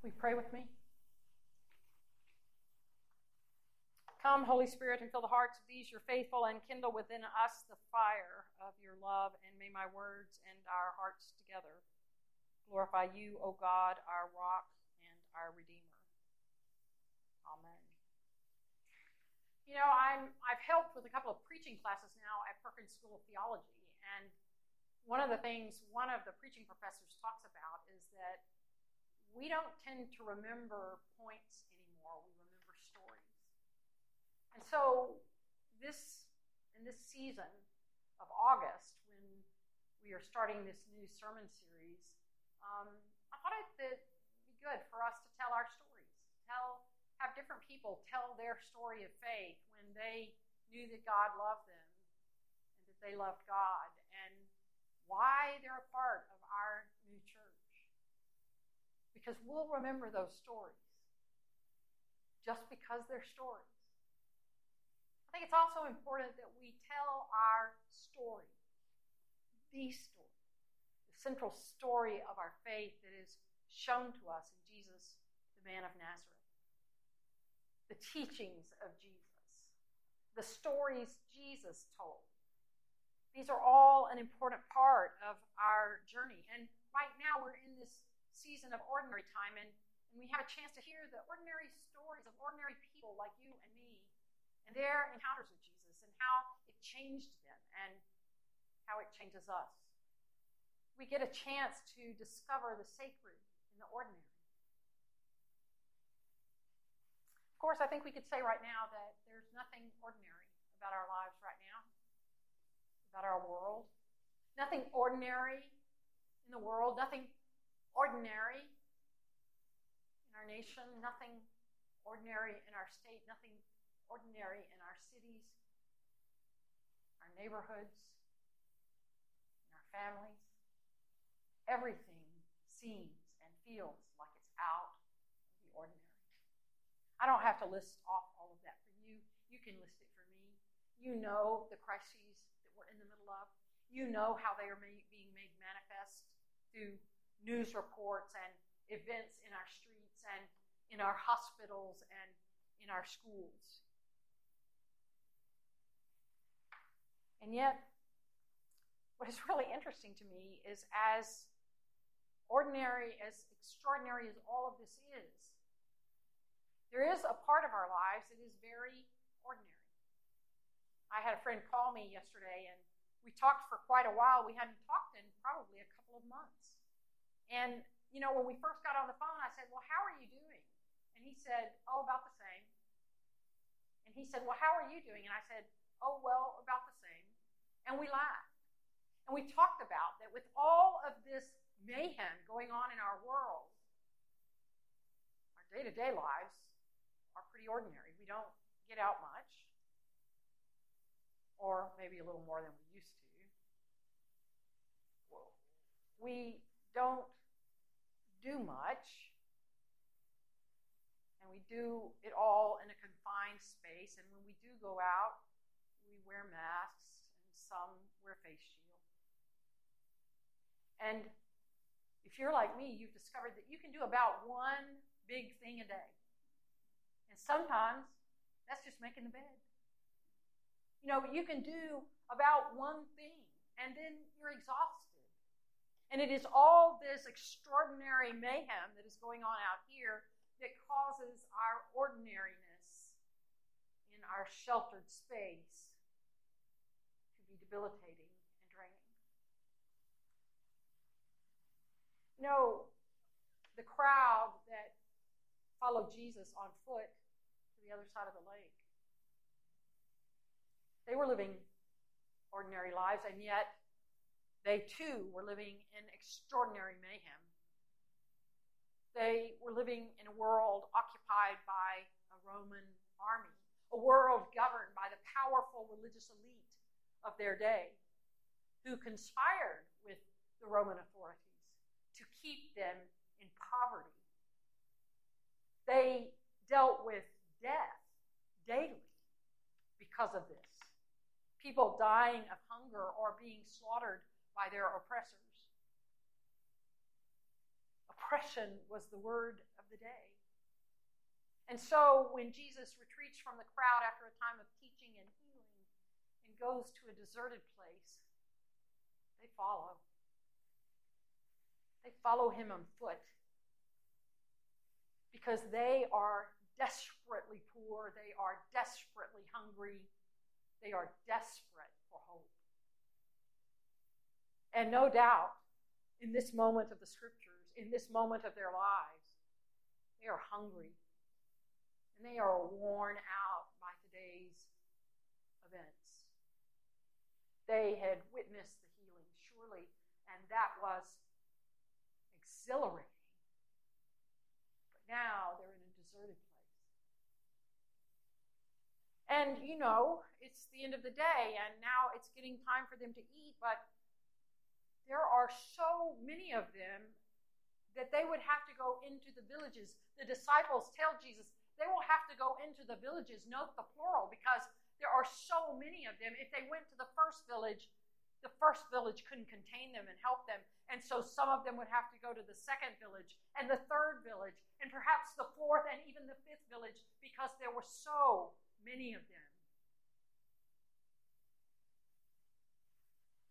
We pray with me? Come, Holy Spirit, and fill the hearts of these your faithful, and kindle within us the fire of your love, and may my words and our hearts together glorify you, O God, our rock and our Redeemer. Amen. You know, I'm, I've helped with a couple of preaching classes now at Perkins School of Theology, and one of the things one of the preaching professors talks about is that we don't tend to remember points anymore, we remember stories. And so, this in this season of August, when we are starting this new sermon series, um, I thought it'd be good for us to tell our stories, tell have different people tell their story of faith when they knew that God loved them and that they loved God and why they're a part of our. Because we'll remember those stories just because they're stories. I think it's also important that we tell our story, the story, the central story of our faith that is shown to us in Jesus, the man of Nazareth, the teachings of Jesus, the stories Jesus told. These are all an important part of our journey. And right now we're in this season of ordinary time, and, and we have a chance to hear the ordinary stories of ordinary people like you and me and their encounters with Jesus and how it changed them and how it changes us. We get a chance to discover the sacred in the ordinary. Of course, I think we could say right now that there's nothing ordinary about our lives right now, about our world. Nothing ordinary in the world, nothing ordinary in our nation, nothing ordinary in our state, nothing ordinary in our cities, our neighborhoods, in our families. Everything seems and feels like it's out of the ordinary. I don't have to list off all of that for you. You can list it for me. You know the crises that we're in the middle of. You know how they are being made manifest through news reports and events in our streets and in our hospitals and in our schools. And yet, what is really interesting to me is as ordinary, as extraordinary as all of this is, there is a part of our lives that is very ordinary. I had a friend call me yesterday and we talked for quite a while. We hadn't talked in probably a couple of months. And, you know, when we first got on the phone, I said, Well, how are you doing? And he said, Oh, about the same. And he said, Well, how are you doing? And I said, Oh, well, about the same. And we laughed. And we talked about that with all of this mayhem going on in our world, our day to day lives are pretty ordinary. We don't get out much, or maybe a little more than we used to. We don't do much, and we do it all in a confined space. And when we do go out, we wear masks and some wear face shields. And if you're like me, you've discovered that you can do about one big thing a day. And sometimes that's just making the bed. You know, you can do about one thing and then you're exhausted. And it is all this extraordinary mayhem that is going on out here that causes our ordinariness in our sheltered space to be debilitating and draining. Know, the crowd that followed Jesus on foot to the other side of the lake, they were living ordinary lives, and yet they too were living in extraordinary mayhem. They were living in a world occupied by a Roman army, a world governed by the powerful religious elite of their day who conspired with the Roman authorities to keep them in poverty. They dealt with death daily because of this. People dying of hunger or being slaughtered by their oppressors. Oppression was the word of the day. And so when Jesus retreats from the crowd after a time of teaching and healing and goes to a deserted place, they follow. They follow him on foot because they are desperately poor, they are desperately hungry, they are desperate for hope. And no doubt, in this moment of the scriptures, in this moment of their lives, they are hungry and they are worn out by today's events. They had witnessed the healing, surely, and that was exhilarating. But now they're in a deserted place. And, you know, it's the end of the day, and now it's getting time for them to eat, but there are so many of them that they would have to go into the villages. The disciples tell Jesus, they will have to go into the villages, note the plural, because there are so many of them. If they went to the first village, the first village couldn't contain them and help them. And so some of them would have to go to the second village and the third village and perhaps the fourth and even the fifth village because there were so many of them.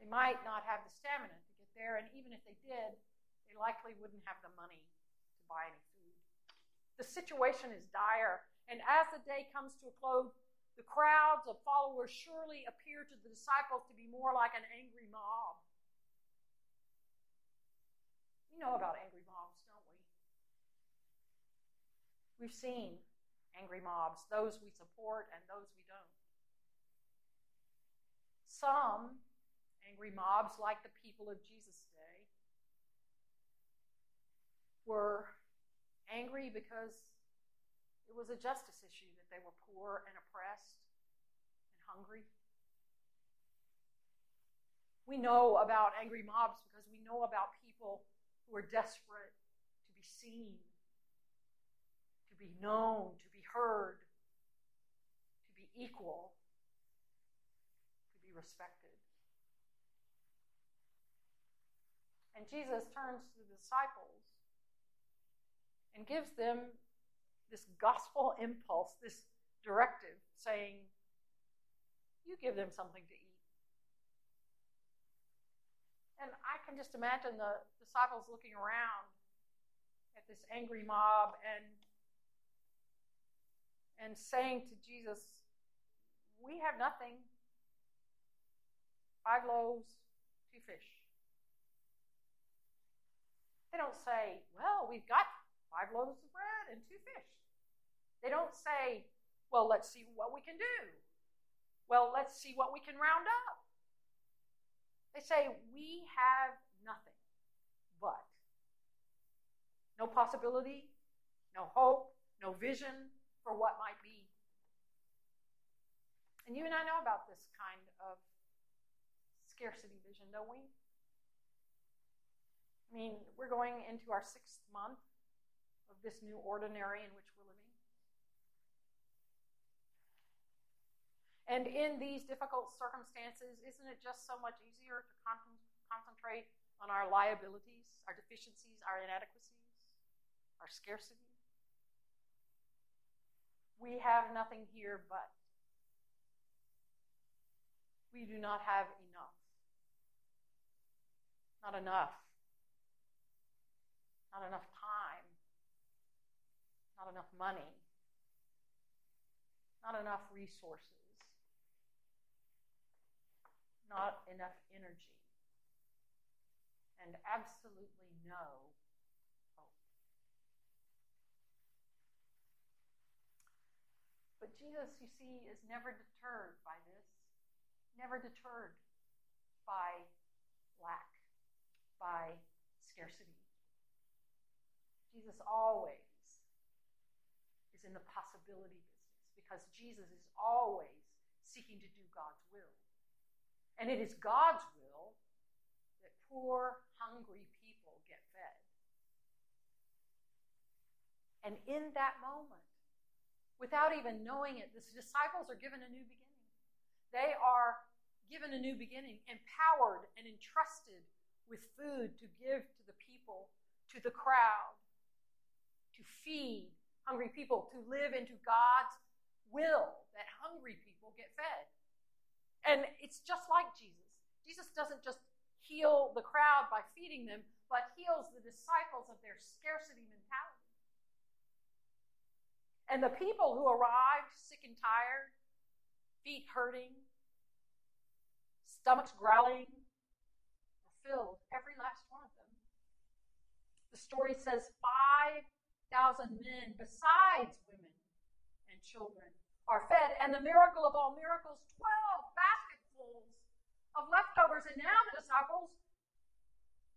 They might not have the stamina to get there, and even if they did, they likely wouldn't have the money to buy any food. the situation is dire. And as the day comes to a close, the crowds of followers surely appear to the disciples to be more like an angry mob. You know about angry mobs, don't we? We've seen angry mobs, those we support and those we don't. Some angry mobs, like the people of Jesus' day, were angry because it was a justice issue that they were poor and oppressed and hungry. We know about angry mobs because we know about people who are desperate to be seen, to be known, to be heard, to be equal, to be respected. And Jesus turns to the disciples and gives them this gospel impulse, this directive, saying, You give them something to eat. And I can just imagine the disciples looking around at this angry mob and and saying to Jesus, We have nothing. Five loaves, two fish. They don't say, Well, we've got five loaves of bread and two fish. They don't say, well, let's see what we can do. Well, let's see what we can round up. They say, we have nothing but no possibility, no hope, no vision for what might be. And you and I know about this kind of scarcity vision, don't we? I mean, we're going into our sixth month of this new ordinary in which we're living. And in these difficult circumstances, isn't it just so much easier to con- concentrate on our liabilities, our deficiencies, our inadequacies, our scarcity? We have nothing here but. We do not have enough. Not enough. Not enough time not enough money, not enough resources, not enough energy, and absolutely no hope. But Jesus, you see, is never deterred by this, never deterred by lack, by scarcity. Jesus always is in the possibility business because Jesus is always seeking to do God's will. And it is God's will that poor, hungry people get fed. And in that moment, without even knowing it, the disciples are given a new beginning. They are given a new beginning, empowered and entrusted with food to give to the people, to the crowd, to feed hungry people, to live into God's will that hungry people get fed. And it's just like Jesus. Jesus doesn't just heal the crowd by feeding them, but heals the disciples of their scarcity mentality. And the people who arrived sick and tired, feet hurting, stomachs growling, filled, every last one of them. The story says 5,000 men, besides women and children, are fed. And the miracle of all miracles 12 basketfuls of leftovers. And now the disciples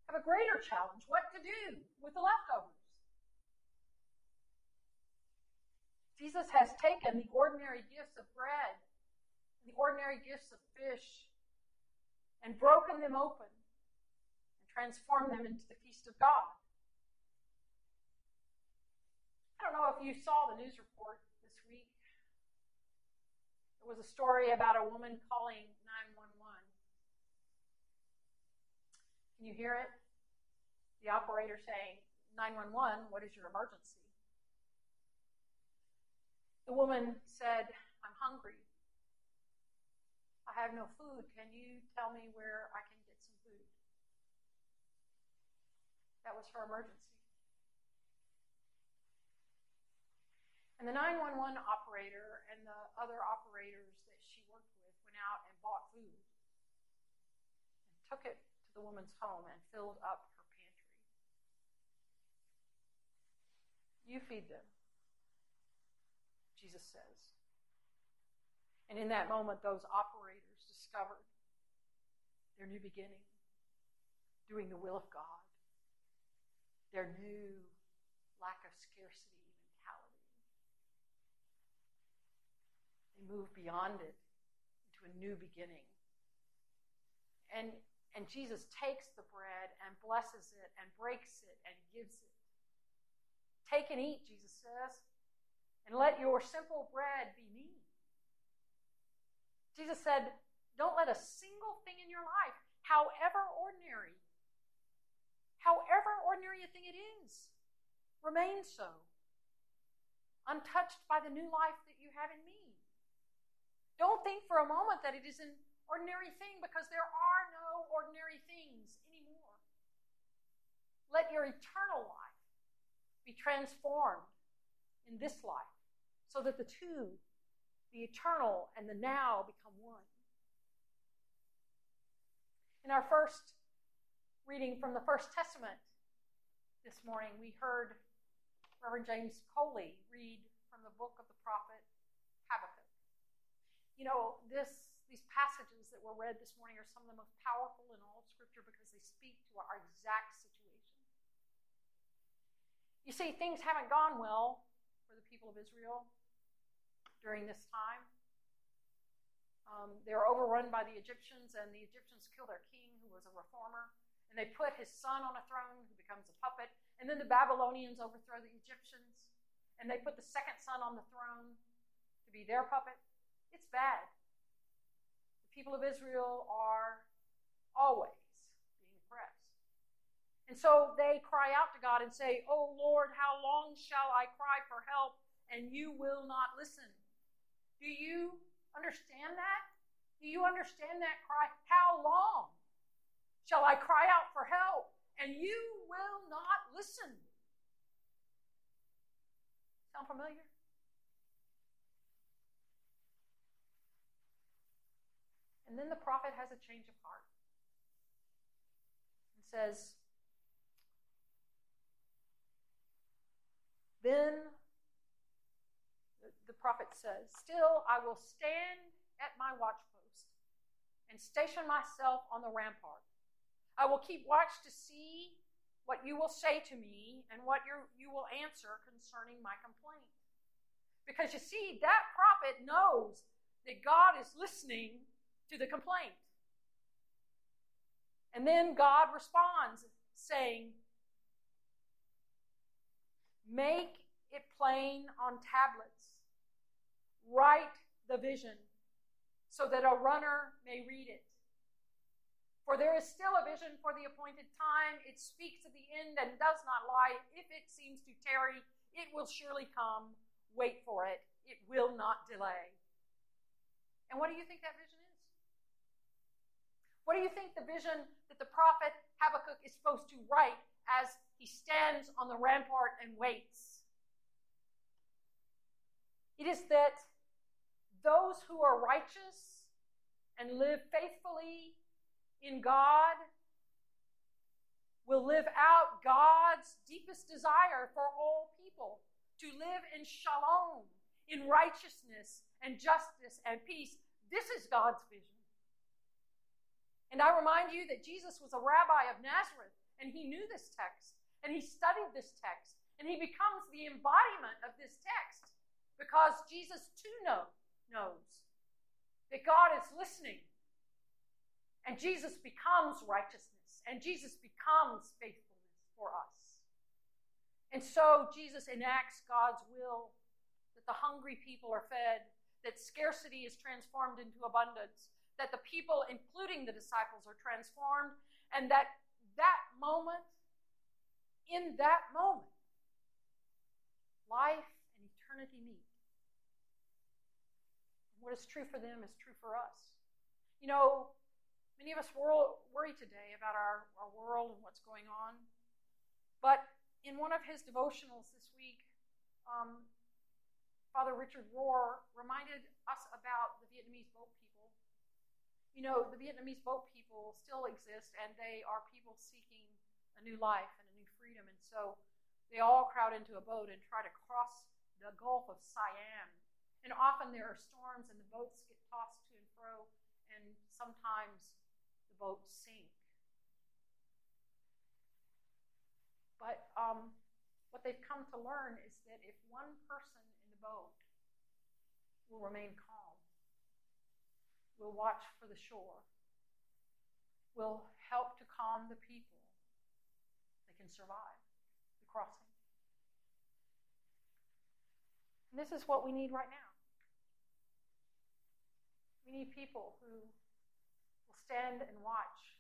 have a greater challenge what to do with the leftovers. Jesus has taken the ordinary gifts of bread, the ordinary gifts of fish, and broken them open and transformed them into the feast of God. I don't know if you saw the news report this week. There was a story about a woman calling 911. Can you hear it? The operator saying, 911, what is your emergency? The woman said, I'm hungry. I have no food. Can you tell me where I can get some food? That was her emergency. And the 911 operator and the other operators that she worked with went out and bought food and took it to the woman's home and filled up her pantry. You feed them, Jesus says. And in that moment, those operators discovered their new beginning, doing the will of God, their new lack of scarcity move beyond it into a new beginning. And, and Jesus takes the bread and blesses it and breaks it and gives it. Take and eat, Jesus says, and let your simple bread be me. Jesus said, Don't let a single thing in your life, however ordinary, however ordinary a thing it is, remain so, untouched by the new life that you have in me. Don't think for a moment that it is an ordinary thing because there are no ordinary things anymore. Let your eternal life be transformed in this life so that the two, the eternal and the now, become one. In our first reading from the First Testament this morning, we heard Reverend James Coley read from the book of the prophet you know, this these passages that were read this morning are some of the most powerful in all of Scripture because they speak to our exact situation. You see, things haven't gone well for the people of Israel during this time. Um, they're overrun by the Egyptians, and the Egyptians kill their king, who was a reformer, and they put his son on a throne, who becomes a puppet. And then the Babylonians overthrow the Egyptians, and they put the second son on the throne to be their puppet. It's bad. The people of Israel are always being oppressed. And so they cry out to God and say, Oh Lord, how long shall I cry for help and you will not listen? Do you understand that? Do you understand that cry? How long shall I cry out for help and you will not listen? Sound familiar? And then the prophet has a change of heart and says, Then the prophet says, Still I will stand at my watchpost and station myself on the rampart. I will keep watch to see what you will say to me and what you will answer concerning my complaint. Because you see, that prophet knows that God is listening to the complaint. And then God responds, saying, Make it plain on tablets, write the vision, so that a runner may read it. For there is still a vision for the appointed time. It speaks of the end and does not lie. If it seems to tarry, It will surely come. Wait for it. It will not delay. And what do you think that vision is? What do you think the vision that the prophet Habakkuk is supposed to write as he stands on the rampart and waits? It is that those who are righteous and live faithfully in God will live out God's deepest desire for all people to live in shalom, in righteousness and justice and peace. This is God's vision. And I remind you that Jesus was a rabbi of Nazareth, and he knew this text, and he studied this text, and he becomes the embodiment of this text because Jesus too know, knows that God is listening, and Jesus becomes righteousness and Jesus becomes faithfulness for us. And so Jesus enacts God's will that the hungry people are fed, that scarcity is transformed into abundance, that the people, including the disciples, are transformed, and that that moment, in that moment, life and eternity meet. What is true for them is true for us. You know, Many of us worry today about our, our world and what's going on. But in one of his devotionals this week, um, Father Richard Rohr reminded us about the Vietnamese boat people. You know, the Vietnamese boat people still exist, and they are people seeking a new life and a new freedom. And so they all crowd into a boat and try to cross the Gulf of Siam. And often there are storms, and the boats get tossed to and fro, and sometimes the boats sink. But um, what they've come to learn is that if one person in the boat will remain calm, will watch for the shore, We'll help to calm the people, they can survive the crossing. And this is what we need right now. We need people who will stand and watch,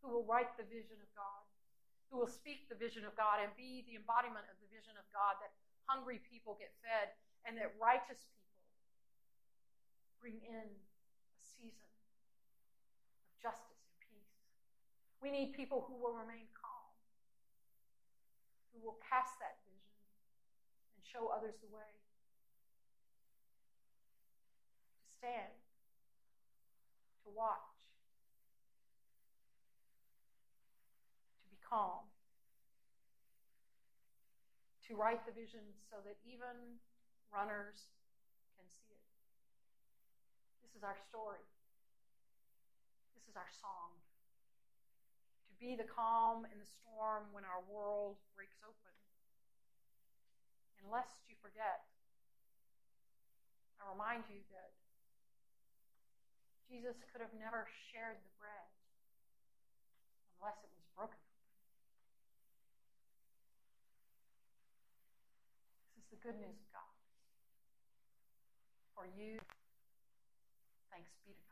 who will write the vision of God, who will speak the vision of God and be the embodiment of the vision of God that hungry people get fed and that righteous people bring in season of justice and peace. We need people who will remain calm, who will cast that vision and show others the way. To stand, to watch, to be calm to write the vision so that even runners. This is our story. This is our song. To be the calm in the storm when our world breaks open. And lest you forget, I remind you that Jesus could have never shared the bread unless it was broken. This is the good news of God. For you, thanks be